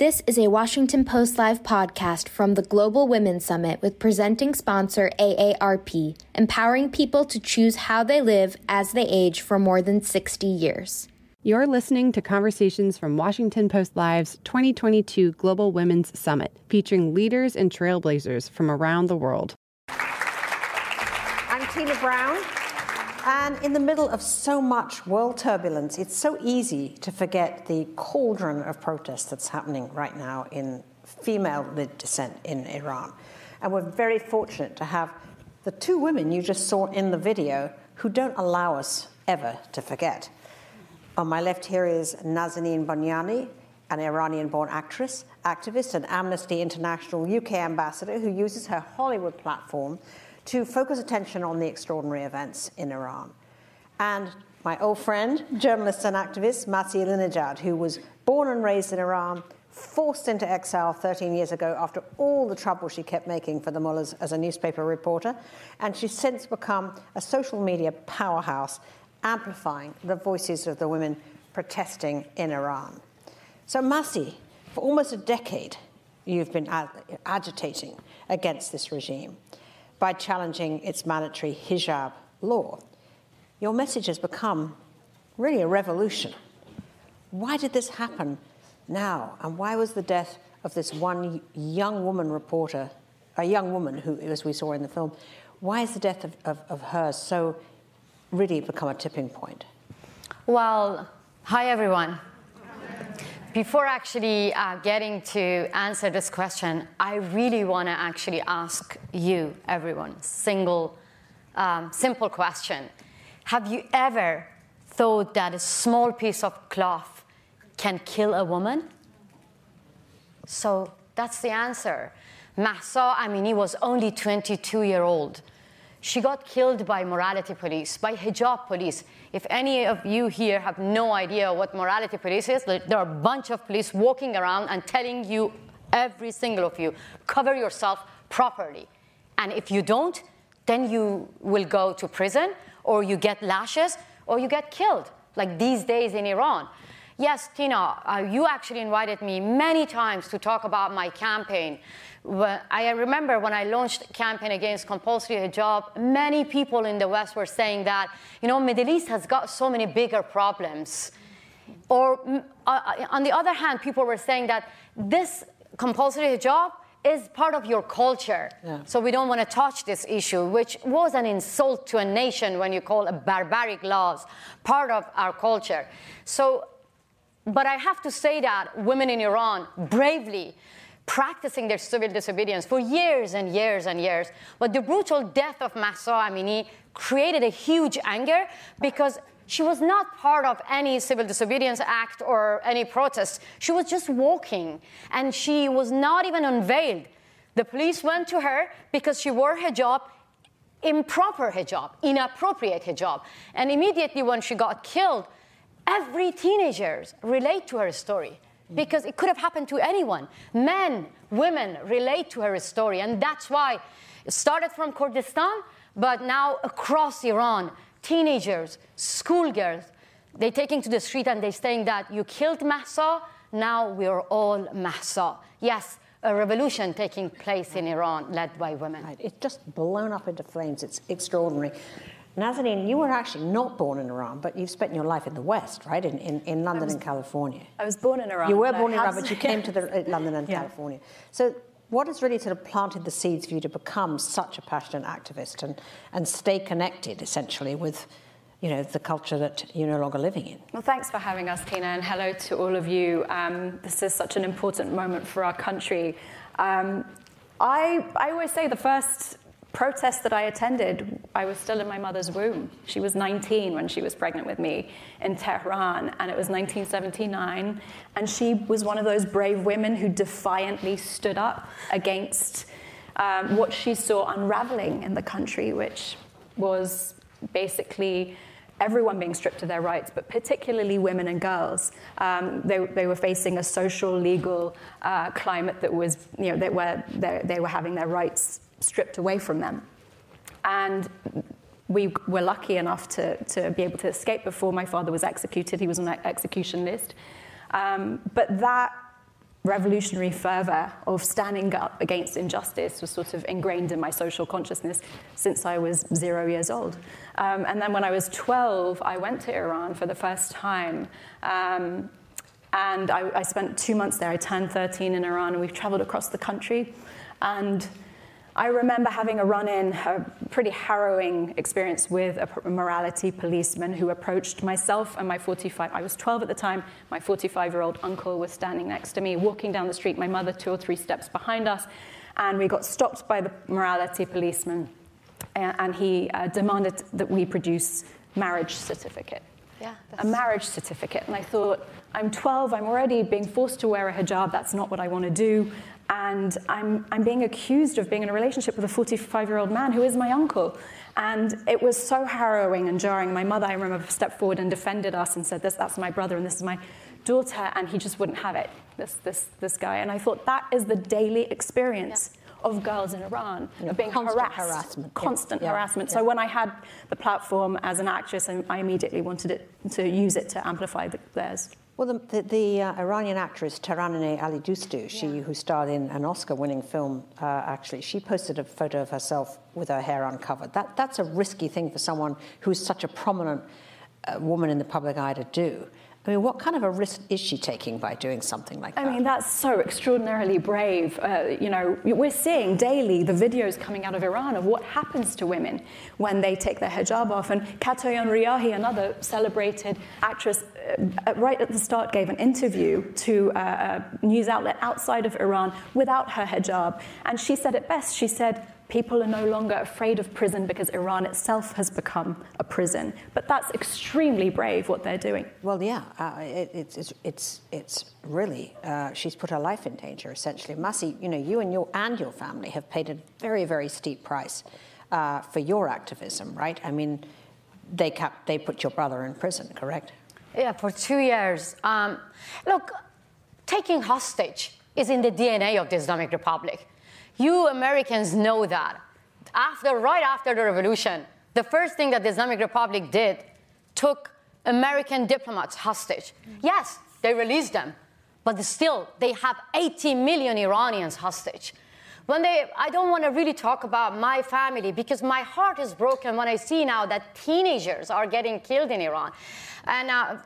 This is a Washington Post Live podcast from the Global Women's Summit with presenting sponsor AARP, empowering people to choose how they live as they age for more than 60 years. You're listening to conversations from Washington Post Live's 2022 Global Women's Summit, featuring leaders and trailblazers from around the world. I'm Tina Brown. And in the middle of so much world turbulence, it's so easy to forget the cauldron of protests that's happening right now in female led dissent in Iran. And we're very fortunate to have the two women you just saw in the video who don't allow us ever to forget. On my left here is Nazanin Boniadi, an Iranian born actress, activist, and Amnesty International UK ambassador who uses her Hollywood platform to focus attention on the extraordinary events in Iran. And my old friend, journalist and activist, Masih Alinejad, who was born and raised in Iran, forced into exile 13 years ago after all the trouble she kept making for the mullahs as a newspaper reporter. And she's since become a social media powerhouse, amplifying the voices of the women protesting in Iran. So, Masih, for almost a decade, you've been agitating against this regime by challenging its mandatory hijab law. Your message has become really a revolution. Why did this happen now? And why was the death of this one young woman reporter, a young woman who, as we saw in the film, why is the death of, of, of her so really become a tipping point? Well, hi everyone. Before actually uh, getting to answer this question, I really want to actually ask you, everyone, single, um, simple question. Have you ever thought that a small piece of cloth can kill a woman? So that's the answer. Mahsa Amini was only 22 year old. She got killed by morality police, by hijab police. If any of you here have no idea what morality police is, there are a bunch of police walking around and telling you, every single of you, cover yourself properly. And if you don't, then you will go to prison, or you get lashes, or you get killed, like these days in Iran. Yes, Tina, uh, you actually invited me many times to talk about my campaign. I remember when I launched campaign against compulsory hijab, many people in the West were saying that, you know, Middle East has got so many bigger problems. Or mm, uh, uh, on the other hand, people were saying that this compulsory hijab is part of your culture. Yeah. So we don't want to touch this issue, which was an insult to a nation when you call a barbaric laws part of our culture. So but I have to say that women in Iran bravely practicing their civil disobedience for years and years and years. But the brutal death of Mahsa Amini created a huge anger because she was not part of any civil disobedience act or any protest. She was just walking and she was not even unveiled. The police went to her because she wore hijab, improper hijab, inappropriate hijab. And immediately when she got killed, every teenager relate to her story because it could have happened to anyone. Men, women relate to her story, and that's why it started from Kurdistan, but now across Iran, teenagers, schoolgirls, they're taking to the street and they're saying that you killed Mahsa, now we are all Mahsa. Yes, a revolution taking place in Iran led by women. Right. It's just blown up into flames. It's extraordinary. Nazanin, you were actually not born in Iran, but you've spent your life in the West, right? In, in, in London was, and California. I was born in Iran. You were born in Iran, but you came to the, uh, London and yeah. California. So, what has really sort of planted the seeds for you to become such a passionate activist and, and stay connected, essentially, with you know, the culture that you're no longer living in. Well, thanks for having us, Tina, and hello to all of you. Um, this is such an important moment for our country. Um, I, I always say the first protest that I attended, I was still in my mother's womb. She was 19 when she was pregnant with me in Tehran, and it was 1979. And she was one of those brave women who defiantly stood up against um, what she saw unraveling in the country, which was basically everyone being stripped of their rights, but particularly women and girls. Um, they, they, were facing a social, legal uh, climate that was, you know, that where they were having their rights stripped away from them. And we were lucky enough to, to be able to escape before my father was executed. He was on that execution list. Um, but that revolutionary fervor of standing up against injustice was sort of ingrained in my social consciousness since I was zero years old. Um, and then when I was 12, I went to Iran for the first time. Um, and I, I, spent two months there. I turned 13 in Iran, and we've traveled across the country. And I remember having a run in, a pretty harrowing experience with a morality policeman who approached myself and my 45, I was 12 at the time, my 45 year old uncle was standing next to me, walking down the street, my mother two or three steps behind us, and we got stopped by the morality policeman, and he uh, demanded that we produce marriage certificate. Yeah, a marriage certificate. And I thought, I'm 12, I'm already being forced to wear a hijab, that's not what I want to do and I'm, I'm being accused of being in a relationship with a 45 year old man who is my uncle. And it was so harrowing and jarring. My mother, I remember, stepped forward and defended us and said, this, That's my brother and this is my daughter. And he just wouldn't have it, this, this, this guy. And I thought, that is the daily experience. Yeah. Of girls in Iran, yeah, of being constant harassed, harassment, constant yeah. harassment. So when I had the platform as an actress, I immediately wanted it to use it to amplify the, theirs. Well, the, the, the uh, Iranian actress Taraneh Alidoosti, she yeah. who starred in an Oscar-winning film, uh, actually, she posted a photo of herself with her hair uncovered. That, that's a risky thing for someone who's such a prominent uh, woman in the public eye to do. I mean, what kind of a risk is she taking by doing something like that? I mean, that's so extraordinarily brave. Uh, you know, we're seeing daily the videos coming out of Iran of what happens to women when they take their hijab off. And Katayoun Riahi, another celebrated actress, uh, right at the start gave an interview to a news outlet outside of Iran without her hijab. And she said it best. She said, People are no longer afraid of prison because Iran itself has become a prison. But that's extremely brave what they're doing. Well, yeah, uh, it, it's, it's, it's really, uh, she's put her life in danger, essentially. Masih, you know, you and your, and your family have paid a very, very steep price uh, for your activism, right? I mean, they, kept, they put your brother in prison, correct? Yeah, for two years. Um, look, taking hostage is in the DNA of the Islamic Republic. You Americans know that. After, right after the revolution, the first thing that the Islamic Republic did took American diplomats hostage. Yes, they released them, but still, they have 80 million Iranians hostage. When they, I don't want to really talk about my family because my heart is broken when I see now that teenagers are getting killed in Iran. And uh,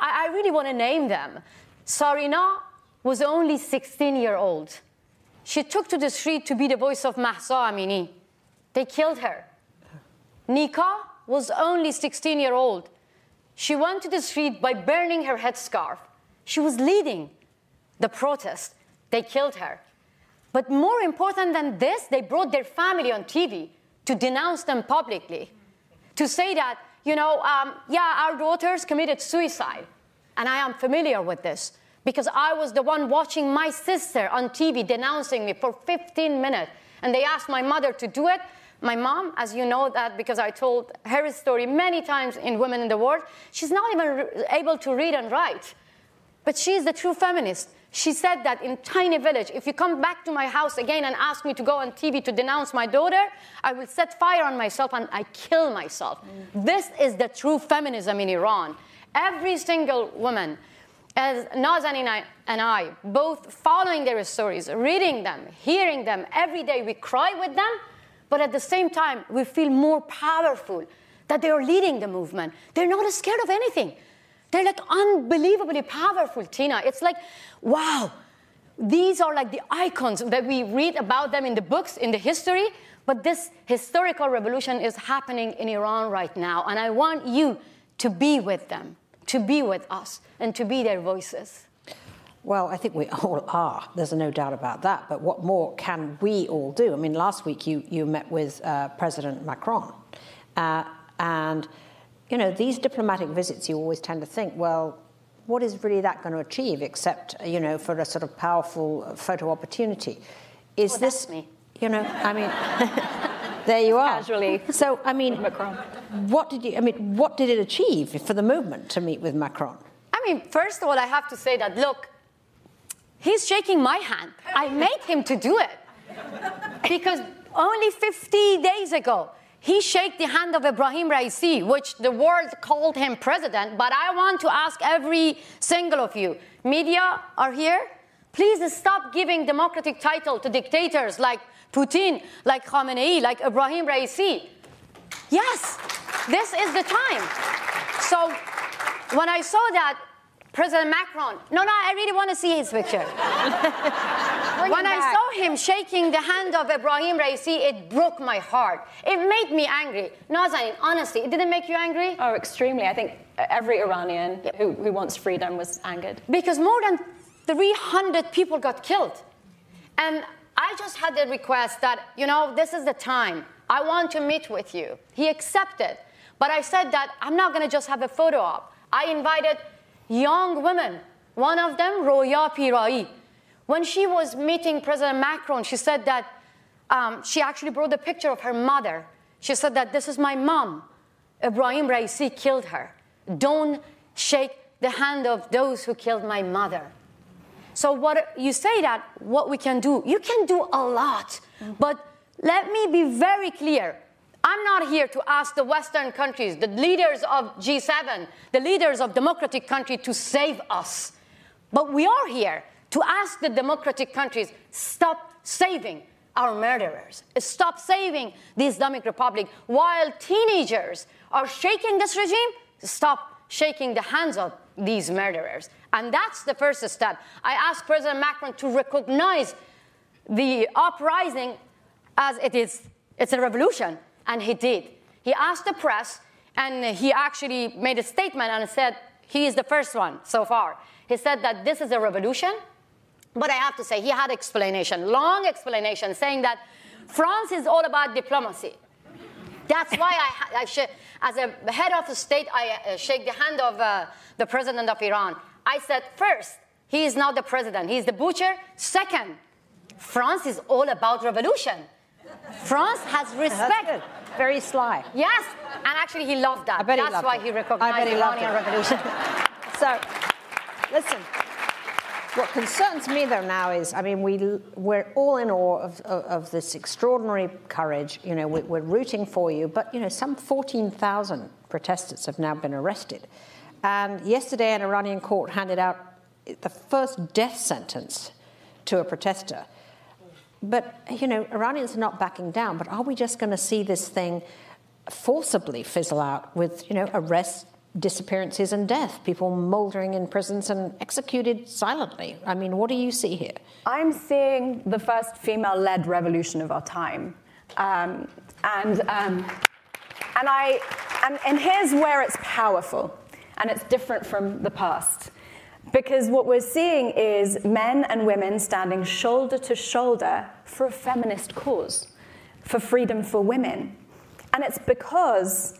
I, I really want to name them. Sarina was only 16 year old. She took to the street to be the voice of Mahsa Amini. They killed her. Nika was only 16 year old. She went to the street by burning her headscarf. She was leading the protest. They killed her. But more important than this, they brought their family on TV to denounce them publicly, to say that, you know, um, yeah, our daughters committed suicide. And I am familiar with this because I was the one watching my sister on TV denouncing me for 15 minutes. And they asked my mother to do it. My mom, as you know that because I told her story many times in Women in the World, she's not even able to read and write. But she's the true feminist. She said that in tiny village, if you come back to my house again and ask me to go on TV to denounce my daughter, I will set fire on myself and I kill myself. Mm. This is the true feminism in Iran. Every single woman as Nazanin and I, both following their stories, reading them, hearing them every day, we cry with them, but at the same time, we feel more powerful that they are leading the movement. They're not scared of anything. They're like unbelievably powerful, Tina. It's like, wow, these are like the icons that we read about them in the books, in the history, but this historical revolution is happening in Iran right now, and I want you to be with them to be with us and to be their voices? Well, I think we all are. There's no doubt about that. But what more can we all do? I mean, last week you, you met with uh, President Macron. Uh, and, you know, these diplomatic visits, you always tend to think, well, what is really that going to achieve except, you know, for a sort of powerful photo opportunity? Is well, this, me. you know, I mean. There you are. Casually. So, I mean, Macron. what did you? I mean, what did it achieve for the movement to meet with Macron? I mean, first of all, I have to say that look, he's shaking my hand. I made him to do it because only 50 days ago he shook the hand of Ibrahim Raisi, which the world called him president. But I want to ask every single of you: media are here, Please stop giving democratic title to dictators like Putin, like Khamenei, like Ibrahim Raisi. Yes, this is the time. So when I saw that, President Macron, no, no, I really want to see his picture. when I saw him shaking the hand of Ibrahim Raisi, it broke my heart. It made me angry. Nazanin, honestly, it didn't make you angry? Oh, extremely. I think every Iranian yep. who, who wants freedom was angered. Because more than 300 people got killed. And I just had the request that, you know, this is the time. I want to meet with you. He accepted. But I said that I'm not going to just have a photo op. I invited young women. One of them, Roya Piraei. When she was meeting President Macron, she said that um, she actually brought a picture of her mother. She said that this is my mom. Ibrahim Raisi killed her. Don't shake the hand of those who killed my mother. So what you say that what we can do, you can do a lot. Mm-hmm. But let me be very clear. I'm not here to ask the Western countries, the leaders of G7, the leaders of democratic countries to save us. But we are here to ask the democratic countries stop saving our murderers. Stop saving the Islamic Republic while teenagers are shaking this regime. Stop shaking the hands of these murderers. And that's the first step. I asked President Macron to recognize the uprising as it is it's a revolution, and he did. He asked the press, and he actually made a statement and said he is the first one so far. He said that this is a revolution, but I have to say he had explanation, long explanation, saying that France is all about diplomacy. That's why I, I sh- as a head of state, I uh, shake the hand of uh, the president of Iran. I said, first, he is not the president, he is the butcher. Second, France is all about revolution. France has respect. Very sly. Yes, and actually he loved that. I bet That's he loved why it. he recognized the Iranian revolution. so, listen. What concerns me, though, now is, I mean, we, we're all in awe of, of, of this extraordinary courage. You know, we, we're rooting for you, but, you know, some 14,000 protesters have now been arrested. And yesterday, an Iranian court handed out the first death sentence to a protester. But, you know, Iranians are not backing down. But are we just going to see this thing forcibly fizzle out with, you know, arrests, disappearances, and death? People mouldering in prisons and executed silently. I mean, what do you see here? I'm seeing the first female led revolution of our time. Um, and, um, and, I, and, and here's where it's powerful and it's different from the past. Because what we're seeing is men and women standing shoulder to shoulder for a feminist cause, for freedom for women. And it's because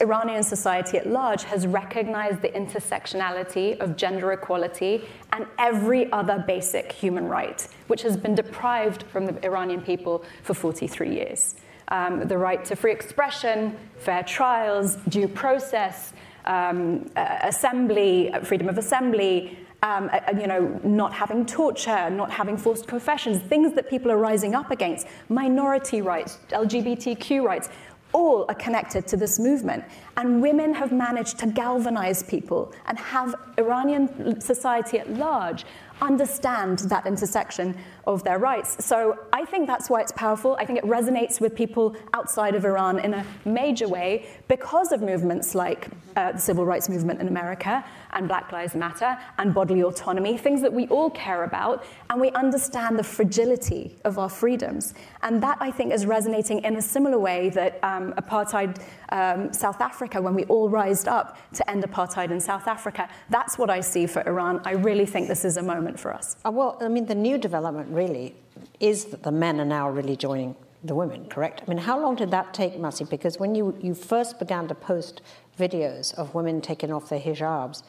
Iranian society at large has recognized the intersectionality of gender equality and every other basic human right, which has been deprived from the Iranian people for 43 years. Um, the right to free expression, fair trials, due process, um, assembly, freedom of assembly, um, you know, not having torture, not having forced confessions, things that people are rising up against, minority rights, LGBTQ rights, all are connected to this movement. And women have managed to galvanize people and have Iranian society at large understand that intersection of their rights. So I think that's why it's powerful. I think it resonates with people outside of Iran in a major way because of movements like uh, the civil rights movement in America and Black Lives Matter and bodily autonomy, things that we all care about, and we understand the fragility of our freedoms. And that, I think, is resonating in a similar way that um, apartheid um, South Africa, when we all rised up to end apartheid in South Africa, that's what I see for Iran. I really think this is a moment for us. Uh, well, I mean, the new development really is that the men are now really joining the women, correct? I mean, how long did that take, Masih? Because when you, you first began to post videos of women taking off their hijabs,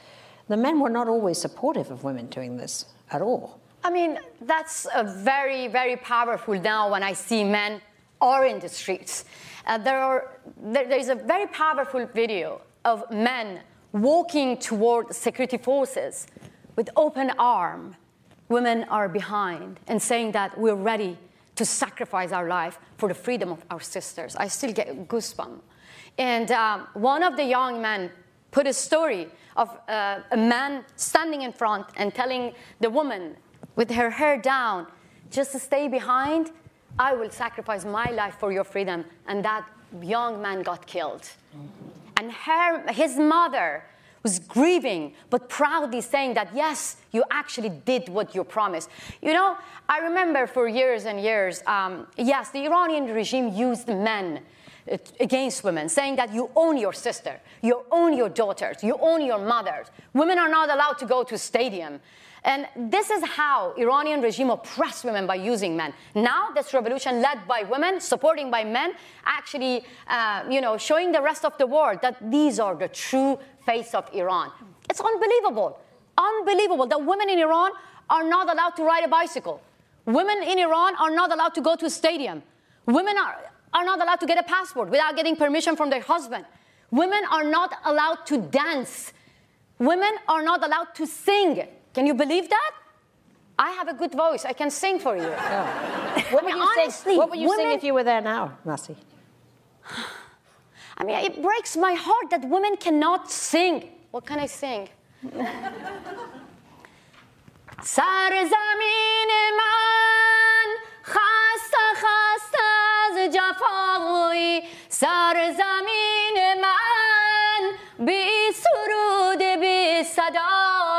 the men were not always supportive of women doing this at all. I mean, that's a very, very powerful now when I see men are in the streets. Uh, there, are, there, there is a very powerful video of men walking toward security forces with open arm. Women are behind and saying that we're ready to sacrifice our life for the freedom of our sisters. I still get goosebumps. And um, one of the young men put a story of uh, a man standing in front and telling the woman with her hair down, just to stay behind, I will sacrifice my life for your freedom. And that young man got killed. And her, his mother was grieving, but proudly saying that, yes, you actually did what you promised. You know, I remember for years and years, um, yes, the Iranian regime used men uh, against women, saying that you own your sister, you own your daughters, you own your mothers. Women are not allowed to go to stadium. And this is how Iranian regime oppressed women by using men. Now this revolution led by women, supporting by men, actually, uh, you know, showing the rest of the world that these are the true face of Iran. It's unbelievable, unbelievable that women in Iran are not allowed to ride a bicycle. Women in Iran are not allowed to go to a stadium. Women are, are not allowed to get a passport without getting permission from their husband. Women are not allowed to dance. Women are not allowed to sing. Can you believe that? I have a good voice. I can sing for you. Yeah. What, would you honestly, sing, what would you women, sing if you were there now, Masih? I mean, it breaks my heart that women cannot sing. What can I sing? سرزمین من خسته خسته از جفای سرزمین من بی سرود بی صدای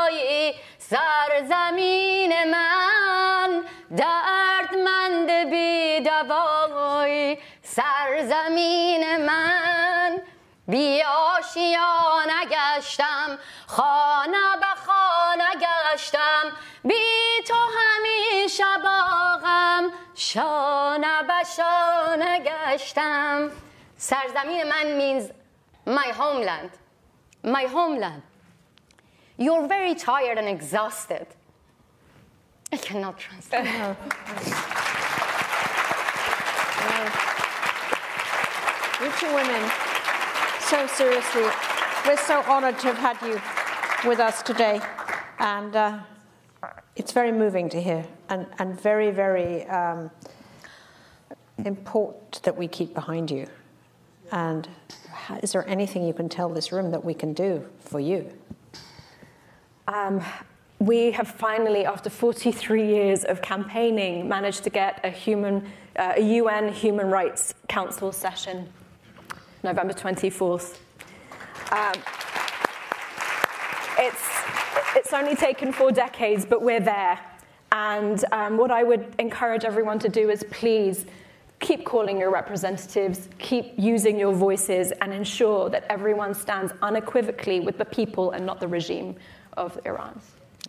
سرزمین من دردمند بی دوای سرزمین من. بی آشیانه گشتم خانه به خانه گشتم. بی تو همیشه باغم شانه به شانه گشتم. سرزمین من means my homeland my homeland. You're very tired and exhausted I cannot translate no. You two women, so seriously, we're so honored to have had you with us today. And uh, it's very moving to hear and, and very, very um, important that we keep behind you. And is there anything you can tell this room that we can do for you? Um, we have finally, after 43 years of campaigning, managed to get a, human, uh, a UN Human Rights Council session November 24th. Um, it's, it's only taken four decades, but we're there. And um, what I would encourage everyone to do is please keep calling your representatives, keep using your voices, and ensure that everyone stands unequivocally with the people and not the regime of Iran.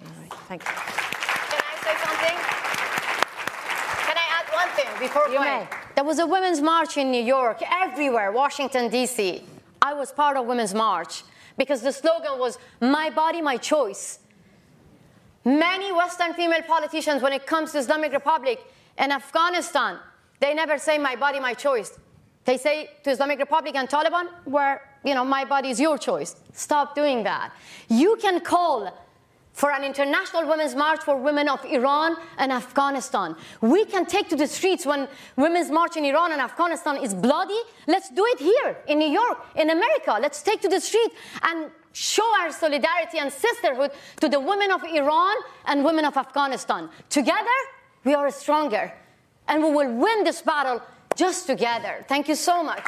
All right, thank you. Can I say something? Can I add one thing before you may. There was a women's march in New York, everywhere, Washington, D.C. I was part of Women's March because the slogan was, My body, my choice. Many Western female politicians, when it comes to Islamic Republic and Afghanistan, they never say, My body, my choice. They say to Islamic Republic and Taliban, where, you know, my body is your choice. Stop doing that. You can call for an international women's march for women of Iran and Afghanistan. We can take to the streets when women's march in Iran and Afghanistan is bloody. Let's do it here in New York, in America. Let's take to the street and show our solidarity and sisterhood to the women of Iran and women of Afghanistan. Together, we are stronger. And we will win this battle just together. Thank you so much.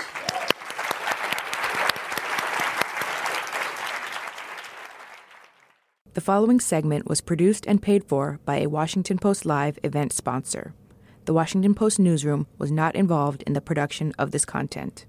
The following segment was produced and paid for by a Washington Post Live event sponsor. The Washington Post newsroom was not involved in the production of this content.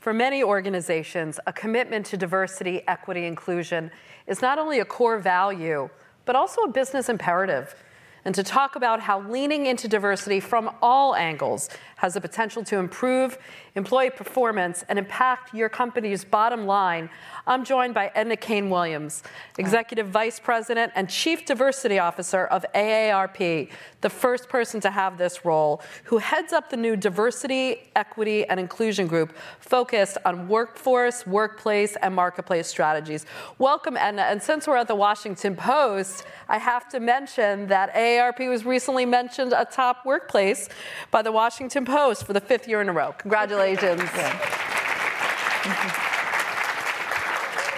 For many organizations, a commitment to diversity, equity, inclusion is not only a core value, but also a business imperative and to talk about how leaning into diversity from all angles has the potential to improve employee performance and impact your company's bottom line, I'm joined by Edna Kane Williams, Executive Vice President and Chief Diversity Officer of AARP, the first person to have this role, who heads up the new Diversity, Equity, and Inclusion Group focused on workforce, workplace, and marketplace strategies. Welcome, Edna. And since we're at the Washington Post, I have to mention that AARP was recently mentioned a top workplace by the Washington Post for the fifth year in a row. Congratulations.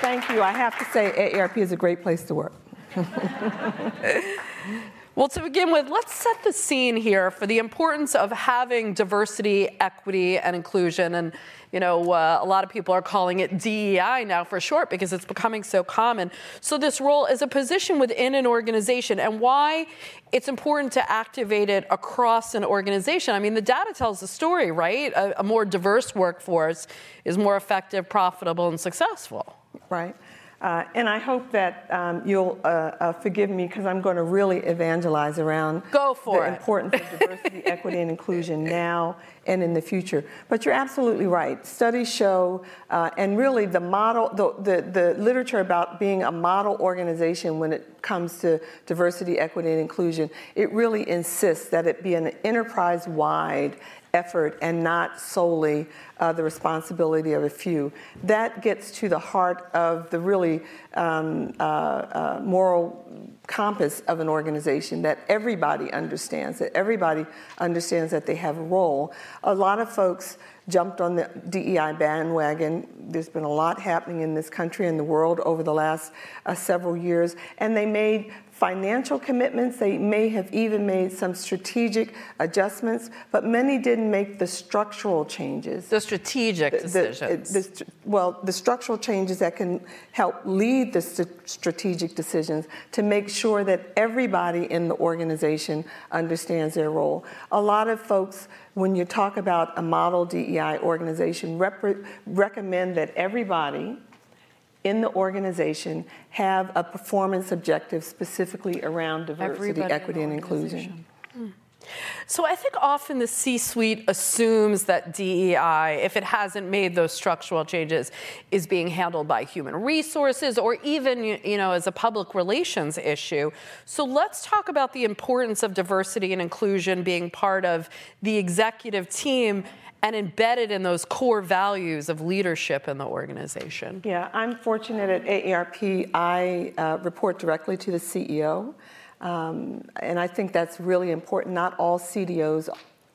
Thank you. I have to say, AARP is a great place to work. Well, to begin with, let's set the scene here for the importance of having diversity, equity, and inclusion. And, you know, uh, a lot of people are calling it DEI now for short because it's becoming so common. So, this role is a position within an organization and why it's important to activate it across an organization. I mean, the data tells the story, right? A, a more diverse workforce is more effective, profitable, and successful. Right. Uh, and I hope that um, you'll uh, uh, forgive me because I'm going to really evangelize around Go for the it. importance of diversity, equity, and inclusion now and in the future. But you're absolutely right. Studies show, uh, and really the model, the, the, the literature about being a model organization when it comes to diversity, equity, and inclusion, it really insists that it be an enterprise-wide effort and not solely uh, the responsibility of a few. That gets to the heart of the really um, uh, uh, moral compass of an organization that everybody understands, that everybody understands that they have a role. A lot of folks jumped on the DEI bandwagon. There's been a lot happening in this country and the world over the last uh, several years, and they made financial commitments. They may have even made some strategic adjustments, but many didn't make the structural changes. The strategic The- the- decisions. the- well, the structural changes that can help lead the st- strategic decisions to make sure that everybody in the organization understands their role. A lot of folks, when you talk about a model DEI organization, recommend that everybody in the organization have a performance objective specifically around diversity, Everybody equity, and inclusion. Hmm. So I think often the C-suite assumes that DEI, if it hasn't made those structural changes, is being handled by human resources or even you know as a public relations issue. So let's talk about the importance of diversity and inclusion being part of the executive team and embedded in those core values of leadership in the organization. Yeah, I'm fortunate at AARP. I uh, report directly to the CEO. Um, and I think that's really important. Not all CDOs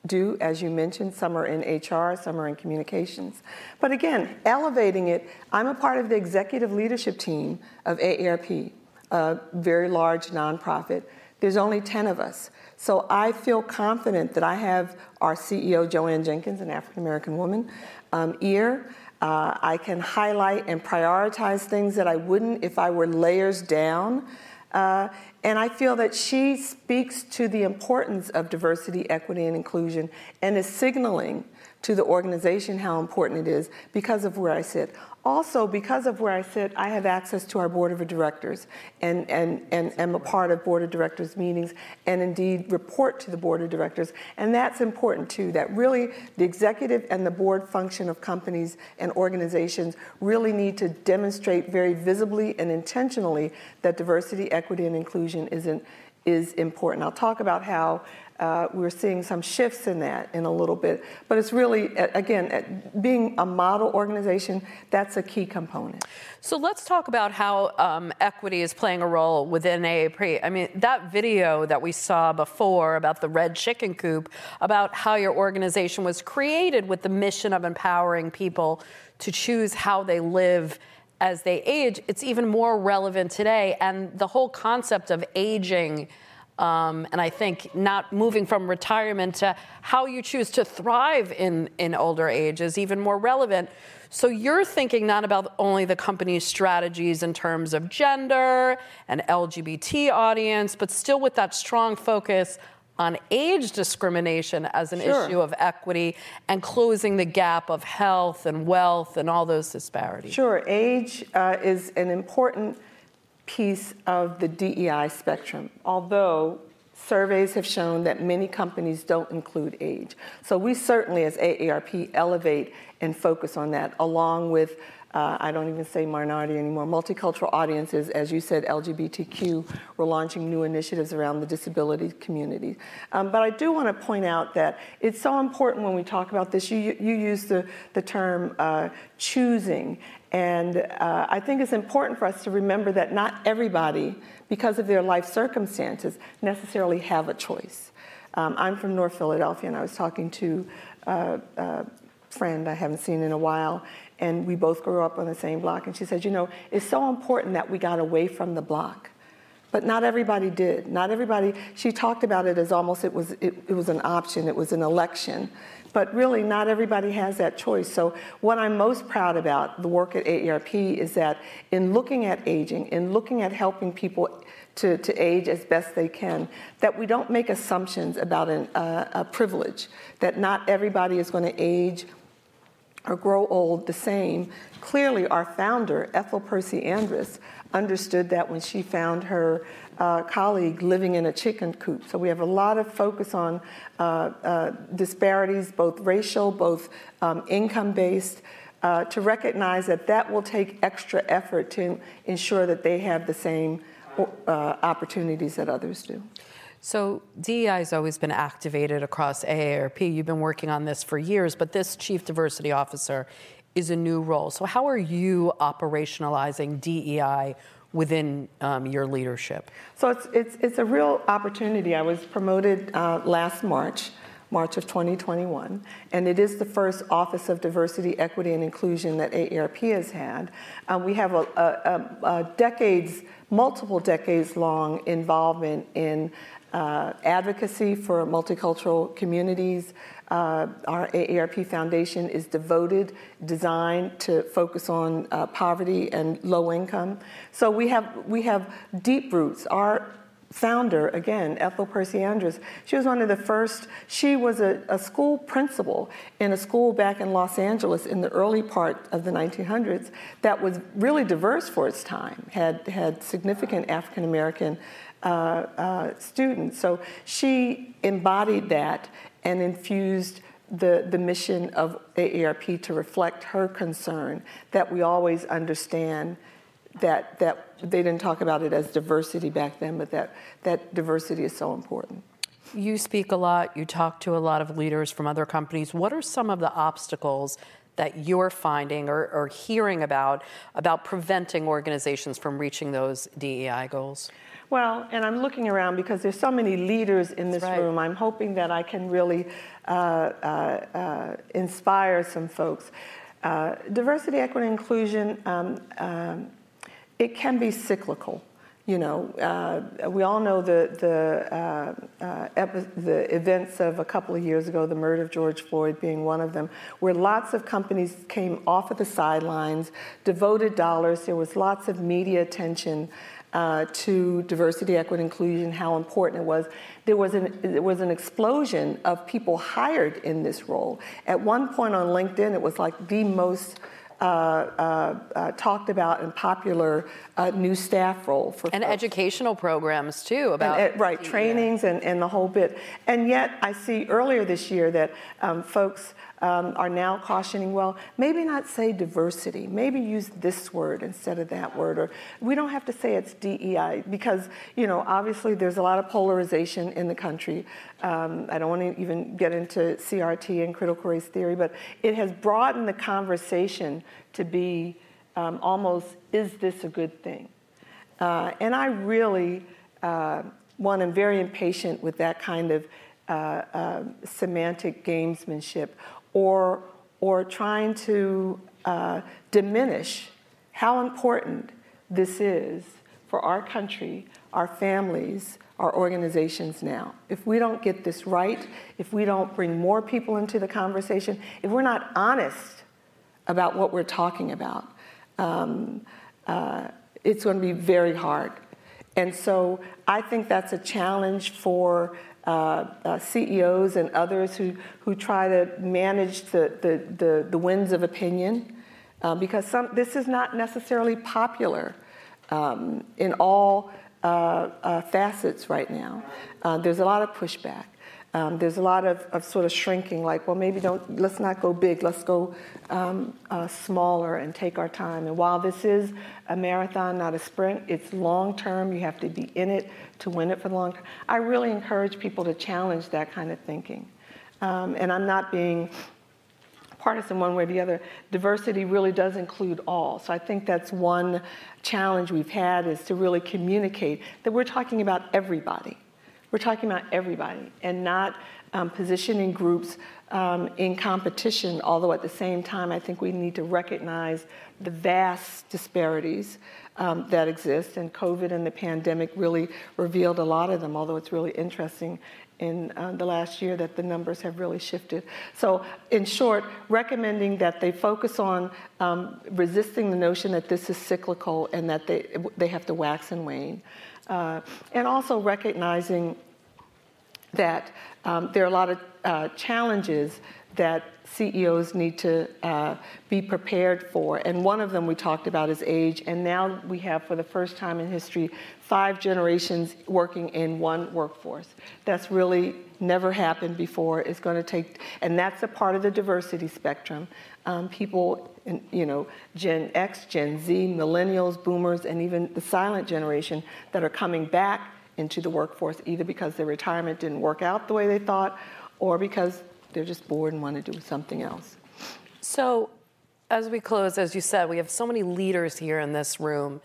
do, as you mentioned. Some are in HR, some are in communications. But again, elevating it, I'm a part of the executive leadership team of AARP, a very large nonprofit. There's only 10 of us. So I feel confident that I have our CEO, Jo Ann Jenkins, an African American woman, um, ear. Uh, I can highlight and prioritize things that I wouldn't if I were layers down. Uh, and I feel that she speaks to the importance of diversity, equity, and inclusion and is signaling to the organization how important it is because of where I sit. Also, because of where I sit, I have access to our board of directors and, and, and am a part of board of directors meetings and indeed report to the board of directors. And that's important too, that really the executive and the board function of companies and organizations really need to demonstrate very visibly and intentionally that diversity, equity, and inclusion isn't, is important. I'll talk about how uh, we're seeing some shifts in that in a little bit. But it's really, again, being a model organization, that's a key component. So let's talk about how um, equity is playing a role within AAP. I mean, that video that we saw before about the red chicken coop, about how your organization was created with the mission of empowering people to choose how they live as they age, it's even more relevant today. And the whole concept of aging. Um, and I think not moving from retirement to how you choose to thrive in, in older age is even more relevant. So you're thinking not about only the company's strategies in terms of gender and LGBT audience, but still with that strong focus on age discrimination as an Sure. issue of equity and closing the gap of health and wealth and all those disparities. Sure, age uh, is an important piece of the DEI spectrum, although surveys have shown that many companies don't include age. So we certainly, as AARP, elevate and focus on that, along with, uh, I don't even say minority anymore, multicultural audiences, as you said, LGBTQ. We're launching new initiatives around the disability community. Um, but I do want to point out that it's so important when we talk about this. You, you use the, the term uh, choosing. And uh, I think it's important for us to remember that not everybody, because of their life circumstances, necessarily have a choice. Um, I'm from North Philadelphia, and I was talking to uh, uh, friend I haven't seen in a while, and we both grew up on the same block. And she said, You know, it's so important that we got away from the block. But not everybody did. Not everybody, she talked about it as almost it was, it, it was an option, it was an election. But really, not everybody has that choice. So, what I'm most proud about the work at AARP is that in looking at aging, in looking at helping people to, to age as best they can, that we don't make assumptions about an, uh, a privilege, that not everybody is going to age or grow old the same. Clearly, our founder, Ethel Percy Andrus, understood that when she found her uh, colleague living in a chicken coop. So we have a lot of focus on uh, uh, disparities, both racial, both um, income based. Uh, to recognize that that will take extra effort to ensure that they have the same uh, opportunities that others do. So DEI has always been activated across AARP. You've been working on this for years, but this chief diversity officer is a new role. So how are you operationalizing DEI within um, your leadership? So it's, it's, it's a real opportunity. I was promoted uh, last March. March of 2021, and it is the first Office of Diversity, Equity, and Inclusion that AARP has had. Um, we have a, a, a, decades, multiple decades long involvement in uh, advocacy for multicultural communities. Uh, our AARP Foundation is devoted, designed to focus on uh, poverty and low income. So we have we have deep roots. Our founder, again, Ethel Percy Andrus, she was one of the first, she was a, a, school principal in a school back in Los Angeles in the early part of the 1900s that was really diverse for its time, had, had significant African American Uh, uh, students. So she embodied that and infused the, the mission of AARP to reflect her concern that we always understand that, that they didn't talk about it as diversity back then, but that, that diversity is so important. You speak a lot, you talk to a lot of leaders from other companies. What are some of the obstacles that you're finding or, or hearing about about preventing organizations from reaching those DEI goals? Well, and I'm looking around because there's so many leaders in this right. room. I'm hoping that I can really uh, uh, uh, inspire some folks. Uh, diversity, equity, inclusion, um, um, it can be cyclical. You know, uh, we all know the the, uh, the events of a couple of years ago, the murder of George Floyd being one of them, where lots of companies came off of the sidelines, devoted dollars. There was lots of media attention uh, to diversity, equity, inclusion, how important it was. There was, an, there was an explosion of people hired in this role. At one point on LinkedIn, it was like the most uh, uh, uh, talked about and popular uh, new staff role for and folks. educational programs too about and, uh, right trainings and, and the whole bit. And yet, I see earlier this year that um, folks um, are now cautioning, well, maybe not say diversity, maybe use this word instead of that word, or we don't have to say it's DEI because, you know, obviously there's a lot of polarization in the country. Um, I don't want to even get into CRT and critical race theory, but it has broadened the conversation to be um, almost, is this a good thing? Uh, and I really, uh, one, am very impatient with that kind of uh, uh, semantic gamesmanship or, or trying to uh, diminish how important this is for our country, our families, our organizations now. If we don't get this right, if we don't bring more people into the conversation, if we're not honest about what we're talking about, um, uh, it's going to be very hard. And so I think that's a challenge for uh, uh, CEOs and others who, who try to manage the, the, the, the winds of opinion uh, because some, this is not necessarily popular um, in all uh, uh, facets right now. Uh, there's a lot of pushback. Um, there's a lot of, of sort of shrinking, like, well, maybe don't, let's not go big, let's go um, uh, smaller and take our time. And while this is a marathon, not a sprint, it's long term, you have to be in it to win it for the long term. I really encourage people to challenge that kind of thinking. Um, and I'm not being partisan one way or the other. Diversity really does include all. So I think that's one challenge we've had is to really communicate that we're talking about everybody We're talking about everybody and not um, positioning groups um, in competition, although at the same time, I think we need to recognize the vast disparities um, that exist, and COVID and the pandemic really revealed a lot of them, although it's really interesting in uh, the last year that the numbers have really shifted. So, in short, recommending that they focus on um, resisting the notion that this is cyclical and that they, they have to wax and wane. Uh, and also recognizing that um, there are a lot of uh, challenges that CEOs need to uh, be prepared for. And one of them we talked about is age. And now we have, for the first time in history, five generations working in one workforce. That's really never happened before. It's going to take, and that's a part of the diversity spectrum. Um, people, in, you know, Gen X, Gen Z, millennials, boomers, and even the silent generation that are coming back into the workforce either because their retirement didn't work out the way they thought or because they're just bored and want to do something else. So, as we close, as you said, we have so many leaders here in this room.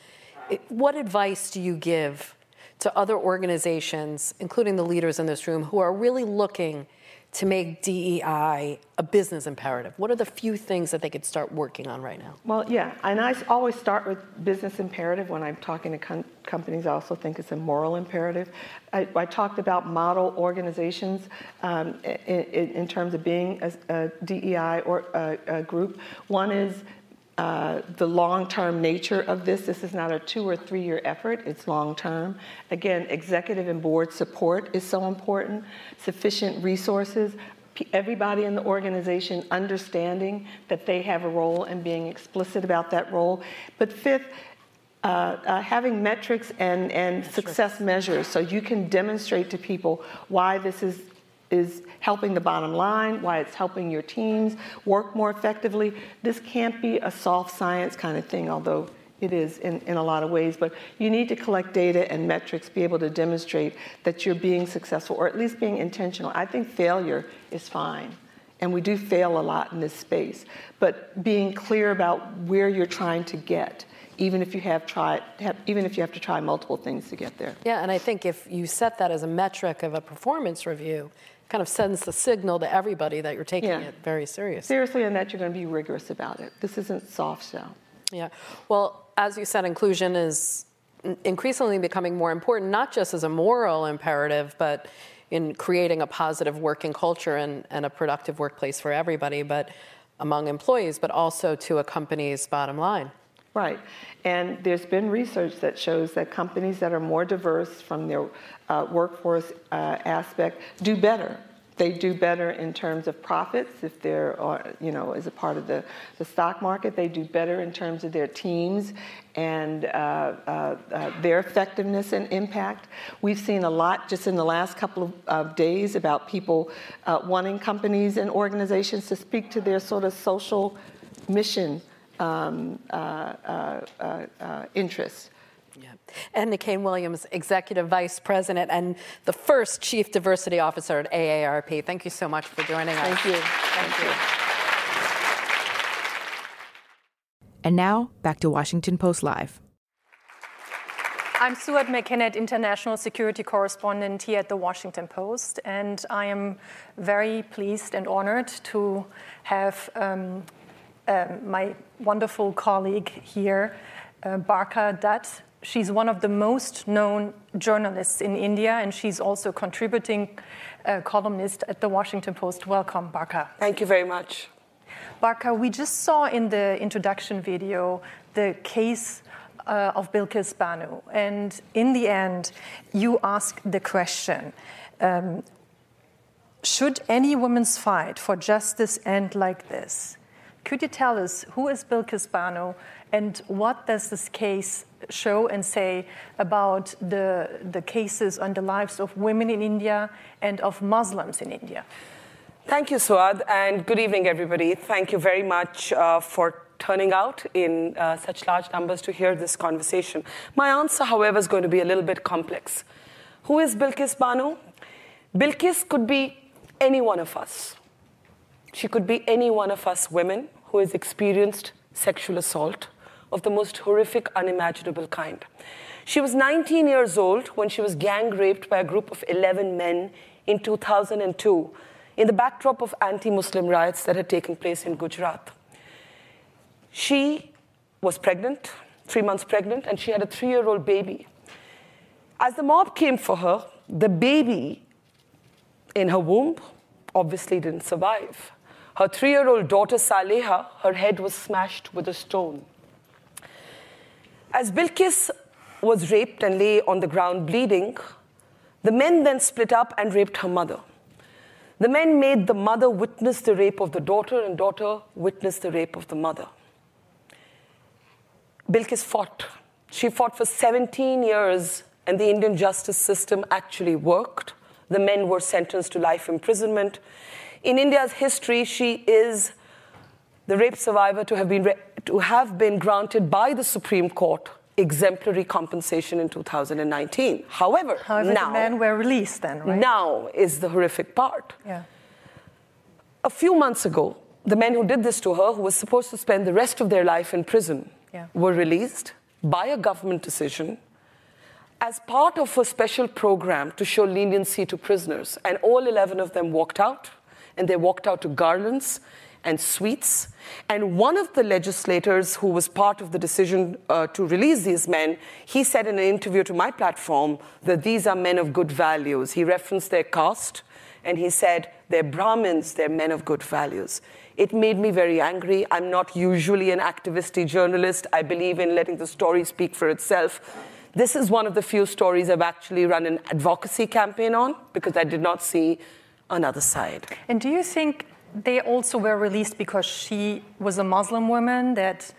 What advice do you give to other organizations, including the leaders in this room, who are really looking to make DEI a business imperative? What are the few things that they could start working on right now? Well, yeah, and I always start with business imperative when I'm talking to com- companies. I also think it's a moral imperative. I, I talked about model organizations um, in, in, terms of being a, a DEI or a, a group. One is uh, the long-term nature of this. This is not a two or three-year effort. It's long-term. Again, executive and board support is so important. Sufficient resources. Everybody in the organization understanding that they have a role and being explicit about that role. But fifth, uh, uh, having metrics and, and success measures so you can demonstrate to people why this is is helping the bottom line, why it's helping your teams work more effectively. This can't be a soft science kind of thing, although it is in, in a lot of ways, but you need to collect data and metrics, be able to demonstrate that you're being successful or at least being intentional. I think failure is fine. And we do fail a lot in this space, but being clear about where you're trying to get even if you have tried, have, even if you have to try multiple things to get there. Yeah, and I think if you set that as a metric of a performance review, kind of sends the signal to everybody that you're taking yeah. it very seriously. Seriously, and that you're going to be rigorous about it. This isn't soft shell. Yeah. Well, as you said, inclusion is increasingly becoming more important, not just as a moral imperative, but in creating a positive working culture and, and a productive workplace for everybody, but among employees, but also to a company's bottom line. Right. And there's been research that shows that companies that are more diverse from their uh, workforce uh, aspect do better. They do better in terms of profits if they're, uh, you know, as a part of the, the stock market. They do better in terms of their teams and uh, uh, uh, their effectiveness and impact. We've seen a lot just in the last couple of days about people wanting companies and organizations to speak to their sort of social mission um, uh, uh, uh, interests. Yeah. Edna Kane Williams, Executive Vice President and the first Chief Diversity Officer at AARP. Thank you so much for joining us. Thank you. Thank, Thank you. you. And now, back to Washington Post Live. I'm Souad Mekhennet, International Security Correspondent here at the Washington Post, and I am very pleased and honored to have um, um, my wonderful colleague here, uh, Barkha Dutt. She's one of the most known journalists in India, and she's also contributing uh, columnist at the Washington Post. Welcome, Barkha. Thank you very much. Barkha, we just saw in the introduction video the case uh, of Bilkis Banu, and in the end, you ask the question um, Should any woman's fight for justice end like this? Could you tell us who is Bilkis Banu and what does this case show and say about the, the cases on the lives of women in India and of Muslims in India? Thank you, Souad, and good evening, everybody. Thank you very much uh, for turning out in uh, such large numbers to hear this conversation. My answer, however, is going to be a little bit complex. Who is Bilkis Banu? Bilkis could be any one of us. She could be any one of us women who has experienced sexual assault of the most horrific, unimaginable kind. She was 19 years old when she was gang raped by a group of 11 men in 2002 in the backdrop of anti Muslim riots that had taken place in Gujarat. She was pregnant, three months pregnant, and she had a three year old baby. As the mob came for her, the baby in her womb obviously didn't survive. Her three year old daughter, Saleha, her head was smashed with a stone. As Bilkis was raped and lay on the ground bleeding, the men then split up and raped her mother. The men made the mother witness the rape of the daughter, and daughter witness the rape of the mother. Bilkis fought. She fought for 17 years, and the Indian justice system actually worked. The men were sentenced to life imprisonment. In India's history, she is the rape survivor to have been, re- to have been granted by the Supreme Court exemplary compensation in 2019. However, However, now, the men were released then, right? now is the horrific part. Yeah. A few months ago, the men who did this to her, who was supposed to spend the rest of their life in prison, Yeah. were released by a government decision as part of a special program to show leniency to prisoners. And all 11 of them walked out, and they walked out to garlands and sweets. And one of the legislators who was part of the decision uh, to release these men, he said in an interview to my platform that these are men of good values. He referenced their caste, and he said they're Brahmins, they're men of good values. It made me very angry. I'm not usually an activisty journalist. I believe in letting the story speak for itself. This is one of the few stories I've actually run an advocacy campaign on because I did not see another side. And do you think they also were released because she was a Muslim woman? That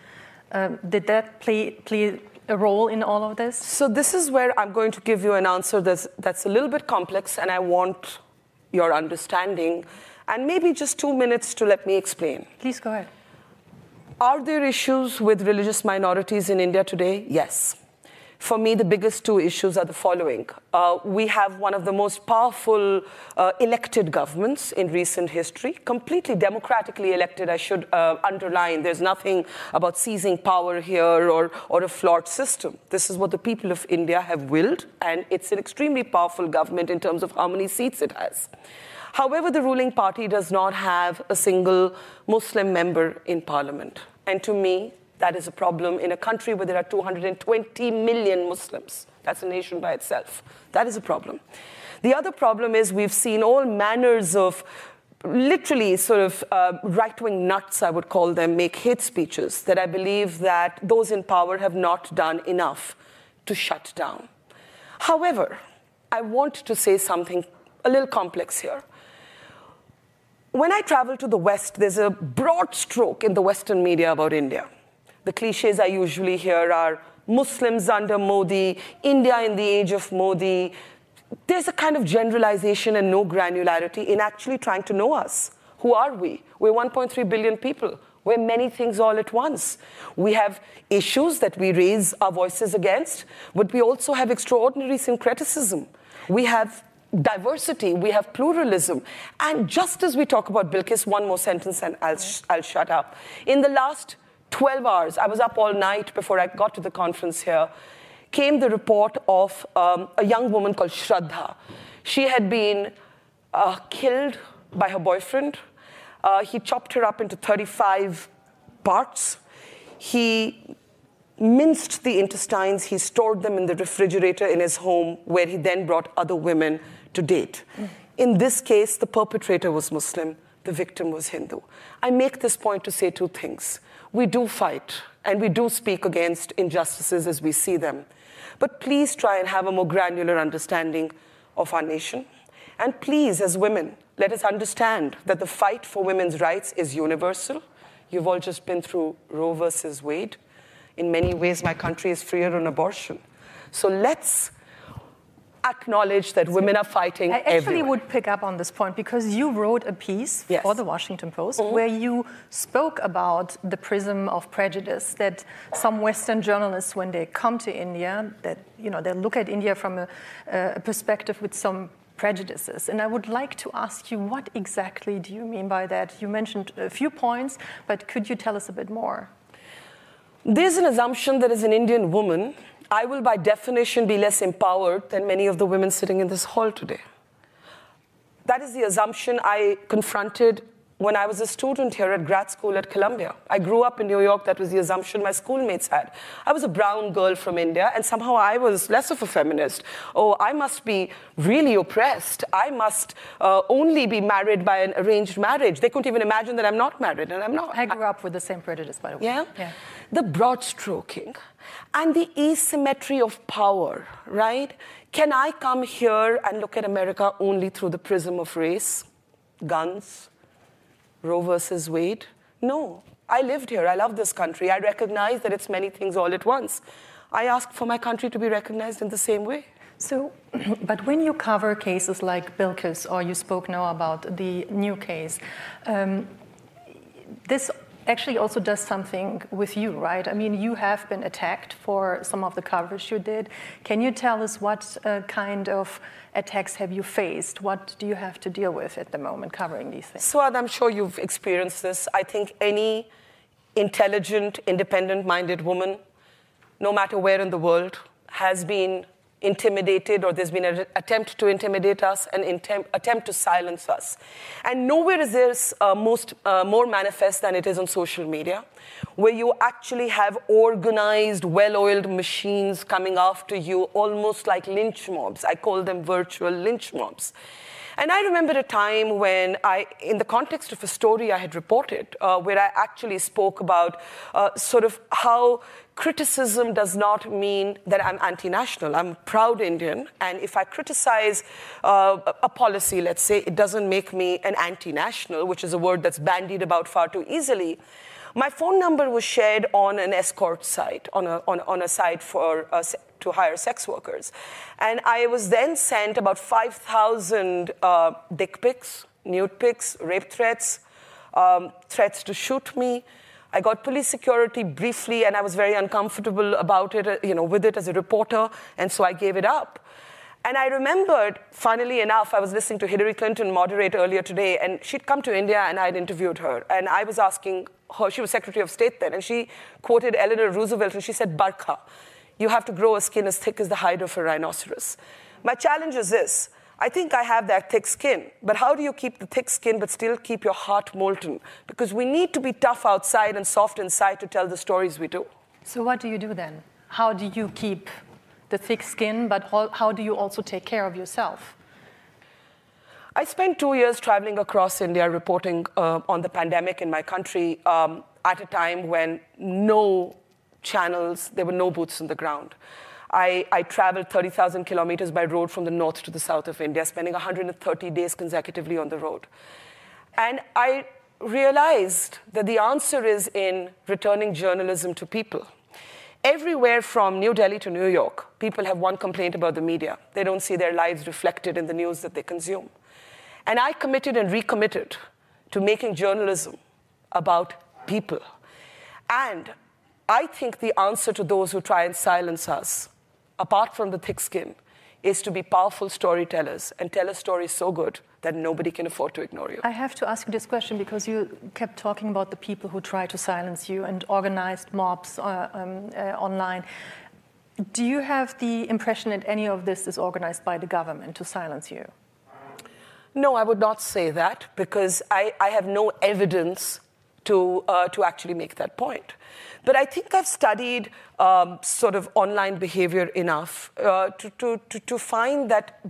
um, did that play play a role in all of this? So this is where I'm going to give you an answer that's, that's a little bit complex, and I want your understanding, and maybe just two minutes to let me explain. Please go ahead. Are there issues with religious minorities in India today? Yes. For me, the biggest two issues are the following. Uh, we have one of the most powerful uh, elected governments in recent history, completely democratically elected, I should uh, underline. There's nothing about seizing power here or, or a flawed system. This is what the people of India have willed, and it's an extremely powerful government in terms of how many seats it has. However, the ruling party does not have a single Muslim member in parliament. And to me, that is a problem in a country where there are 220 million Muslims. That's a nation by itself. That is a problem. The other problem is we've seen all manners of literally sort of uh, right-wing nuts, I would call them, make hate speeches that I believe that those in power have not done enough to shut down. However, I want to say something a little complex here. When I travel to the West, there's a broad stroke in the Western media about India. The cliches I usually hear are Muslims under Modi, India in the age of Modi. There's a kind of generalization and no granularity in actually trying to know us. Who are we? We're 1.3 billion people. We're many things all at once. We have issues that we raise our voices against, but we also have extraordinary syncretism. We have diversity, we have pluralism. And just as we talk about Bilkis, one more sentence and I'll, sh- I'll shut up. In the last 12 hours, I was up all night before I got to the conference here, came the report of um, a young woman called Shraddha. She had been uh, killed by her boyfriend. Uh, he chopped her up into 35 parts. He minced the intestines, he stored them in the refrigerator in his home, where he then brought other women to date. In this case, the perpetrator was Muslim, the victim was Hindu. I make this point to say two things. We do fight and we do speak against injustices as we see them. But please try and have a more granular understanding of our nation. And please, as women, let us understand that the fight for women's rights is universal. You've all just been through Roe versus Wade. In many ways, my country is freer on abortion. So let's acknowledge that women are fighting I actually everywhere. would pick up on this point because you wrote a piece Yes. for the Washington Post Mhm. where you spoke about the prism of prejudice that some Western journalists, when they come to India, that you know they look at India from a, a perspective with some prejudices. And I would like to ask you, what exactly do you mean by that? You mentioned a few points, but could you tell us a bit more? There's an assumption that as an Indian woman, I will, by definition, be less empowered than many of the women sitting in this hall today. That is the assumption I confronted when I was a student here at grad school at Columbia. I grew up in New York, that was the assumption my schoolmates had. I was a brown girl from India, and somehow I was less of a feminist. Oh, I must be really oppressed. I must uh, only be married by an arranged marriage. They couldn't even imagine that I'm not married, and I'm not. I grew up with the same prejudice, by the way. Yeah? yeah. The broad stroking and the asymmetry of power, right? Can I come here and look at America only through the prism of race, guns, Roe versus Wade? No. I lived here. I love this country. I recognize that it's many things all at once. I ask for my country to be recognized in the same way. So, but when you cover cases like Bilkis, or you spoke now about the new case, um, this actually also does something with you, right? I mean, you have been attacked for some of the coverage you did. Can you tell us what uh, kind of attacks have you faced? What do you have to deal with at the moment covering these things? So, I'm sure you've experienced this. I think any intelligent, independent minded woman, no matter where in the world, has been intimidated or there's been an attempt to intimidate us, an attempt, attempt to silence us. And nowhere is this uh, most, uh, more manifest than it is on social media, where you actually have organized, well oiled machines coming after you, almost like lynch mobs. I call them virtual lynch mobs. And I remember a time when I, in the context of a story I had reported, uh, where I actually spoke about uh, sort of how criticism does not mean that I'm anti national. I'm a proud Indian, and if I criticize uh, a policy, let's say, it doesn't make me an anti national, which is a word that's bandied about far too easily. My phone number was shared on an escort site, on a, on, on a site for uh, to hire sex workers. And I was then sent about 5,000 uh, dick pics, nude pics, rape threats, um, threats to shoot me. I got police security briefly, and I was very uncomfortable about it, uh, you know, with it as a reporter, and so I gave it up. And I remembered, funnily enough, I was listening to Hillary Clinton moderate earlier today, and she'd come to India, and I'd interviewed her. And I was asking her, she was Secretary of State then, and she quoted Eleanor Roosevelt, and she said, Barkha, you have to grow a skin as thick as the hide of a rhinoceros. My challenge is this I think I have that thick skin, but how do you keep the thick skin but still keep your heart molten? Because we need to be tough outside and soft inside to tell the stories we do. So, what do you do then? How do you keep the thick skin, but how do you also take care of yourself? I spent two years traveling across India reporting uh, on the pandemic in my country um, at a time when no channels, there were no boots on the ground. I, I traveled 30,000 kilometers by road from the north to the south of India, spending 130 days consecutively on the road. And I realized that the answer is in returning journalism to people. Everywhere from New Delhi to New York, people have one complaint about the media. They don't see their lives reflected in the news that they consume. And I committed and recommitted to making journalism about people. And I think the answer to those who try and silence us apart from the thick skin, is to be powerful storytellers and tell a story so good that nobody can afford to ignore you. I have to ask you this question because you kept talking about the people who try to silence you and organized mobs uh, um, uh, online. Do you have the impression that any of this is organized by the government to silence you? No, I would not say that because I, I have no evidence to, uh, to actually make that point. But I think I've studied um, sort of online behavior enough uh, to, to, to, to find that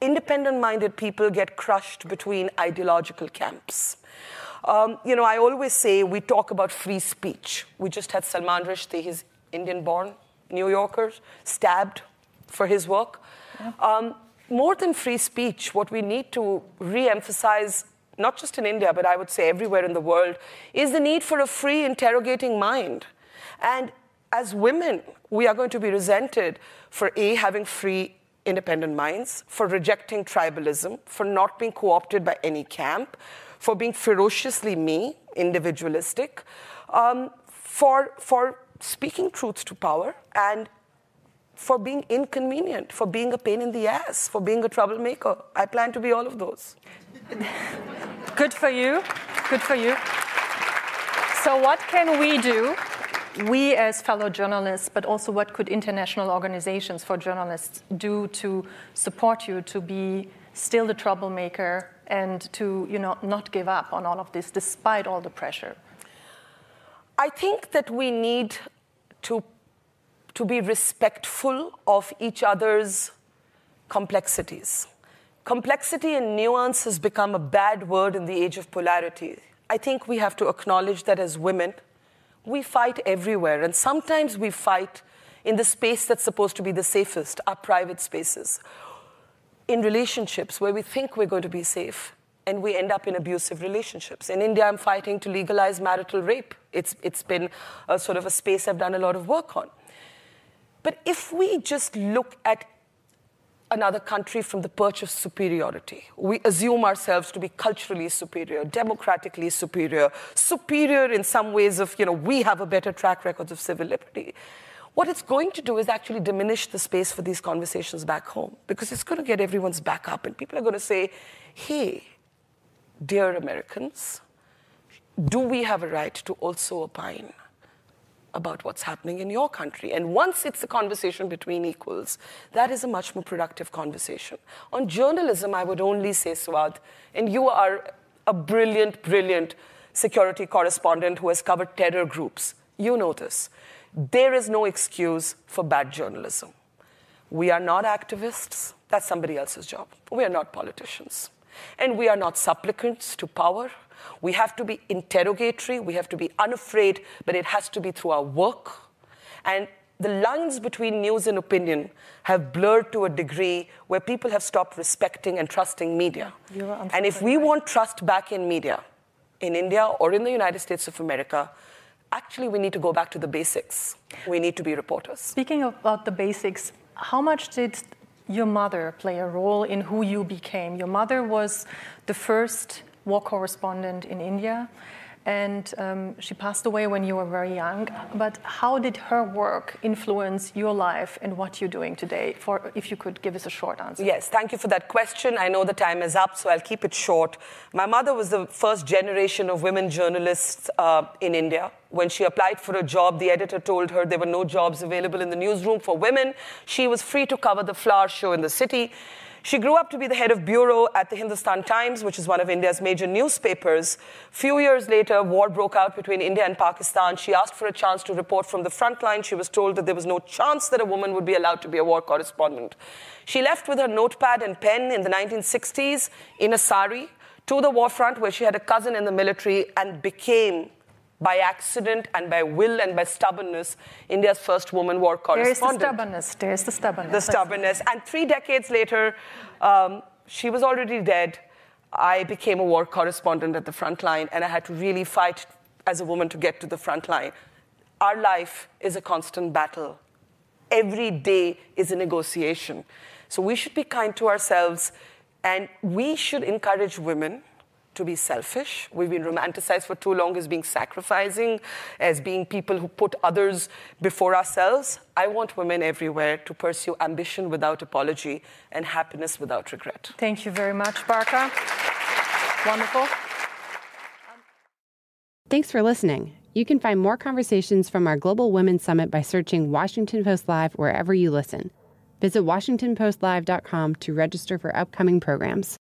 independent minded people get crushed between ideological camps. Um, you know, I always say we talk about free speech. We just had Salman Rushdie, his Indian born, New Yorker, stabbed for his work. Yeah. Um, more than free speech, what we need to re emphasize, not just in India, but I would say everywhere in the world, is the need for a free interrogating mind. And as women, we are going to be resented for A, having free, independent minds, for rejecting tribalism, for not being co opted by any camp, for being ferociously me, individualistic, um, for, for speaking truths to power, and for being inconvenient, for being a pain in the ass, for being a troublemaker. I plan to be all of those. Good for you. Good for you. So, what can we do we as fellow journalists, but also what could international organizations for journalists do to support you to be still the troublemaker and to you know, not give up on all of this despite all the pressure? I think that we need to, to be respectful of each other's complexities. Complexity and nuance has become a bad word in the age of polarity. I think we have to acknowledge that as women, we fight everywhere, and sometimes we fight in the space that's supposed to be the safest, our private spaces, in relationships where we think we're going to be safe, and we end up in abusive relationships. In India, I'm fighting to legalize marital rape. It's, it's been a sort of a space I've done a lot of work on. But if we just look at another country from the perch of superiority. We assume ourselves to be culturally superior, democratically superior, superior in some ways of, you know, we have a better track record of civil liberty. What it's going to do is actually diminish the space for these conversations back home because it's going to get everyone's back up and people are going to say, hey, dear Americans, do we have a right to also opine? About what's happening in your country. And once it's a conversation between equals, that is a much more productive conversation. On journalism, I would only say, Souad, and you are a brilliant, brilliant security correspondent who has covered terror groups. You know this. There is no excuse for bad journalism. We are not activists. That's somebody else's job. We are not politicians. And we are not supplicants to power. We have to be interrogatory, we have to be unafraid, but it has to be through our work. And the lines between news and opinion have blurred to a degree where people have stopped respecting and trusting media. And if we want trust back in media, in India or in the United States of America, actually we need to go back to the basics. We need to be reporters. Speaking about the basics, how much did your mother play a role in who you became? Your mother was the first war correspondent in India. And um, she passed away when you were very young. But how did her work influence your life and what you're doing today? For if you could give us a short answer. Yes, thank you for that question. I know the time is up, so I'll keep it short. My mother was the first generation of women journalists uh, in India. When she applied for a job, the editor told her there were no jobs available in the newsroom for women. She was free to cover the flower show in the city. She grew up to be the head of bureau at the Hindustan Times, which is one of India's major newspapers. Few years later, war broke out between India and Pakistan. She asked for a chance to report from the front line. She was told that there was no chance that a woman would be allowed to be a war correspondent. She left with her notepad and pen in the 1960s in a sari to the war front where she had a cousin in the military and became by accident and by will and by stubbornness, India's first woman war correspondent. There's the stubbornness. There's the stubbornness. The stubbornness. And three decades later, um, she was already dead. I became a war correspondent at the front line, and I had to really fight as a woman to get to the front line. Our life is a constant battle. Every day is a negotiation. So we should be kind to ourselves, and we should encourage women to be selfish. We've been romanticized for too long as being sacrificing, as being people who put others before ourselves. I want women everywhere to pursue ambition without apology and happiness without regret. Thank you very much, Barkha. Wonderful. Thanks for listening. You can find more conversations from our Global Women's Summit by searching Washington Post Live wherever you listen. Visit WashingtonPostLive.com to register for upcoming programs.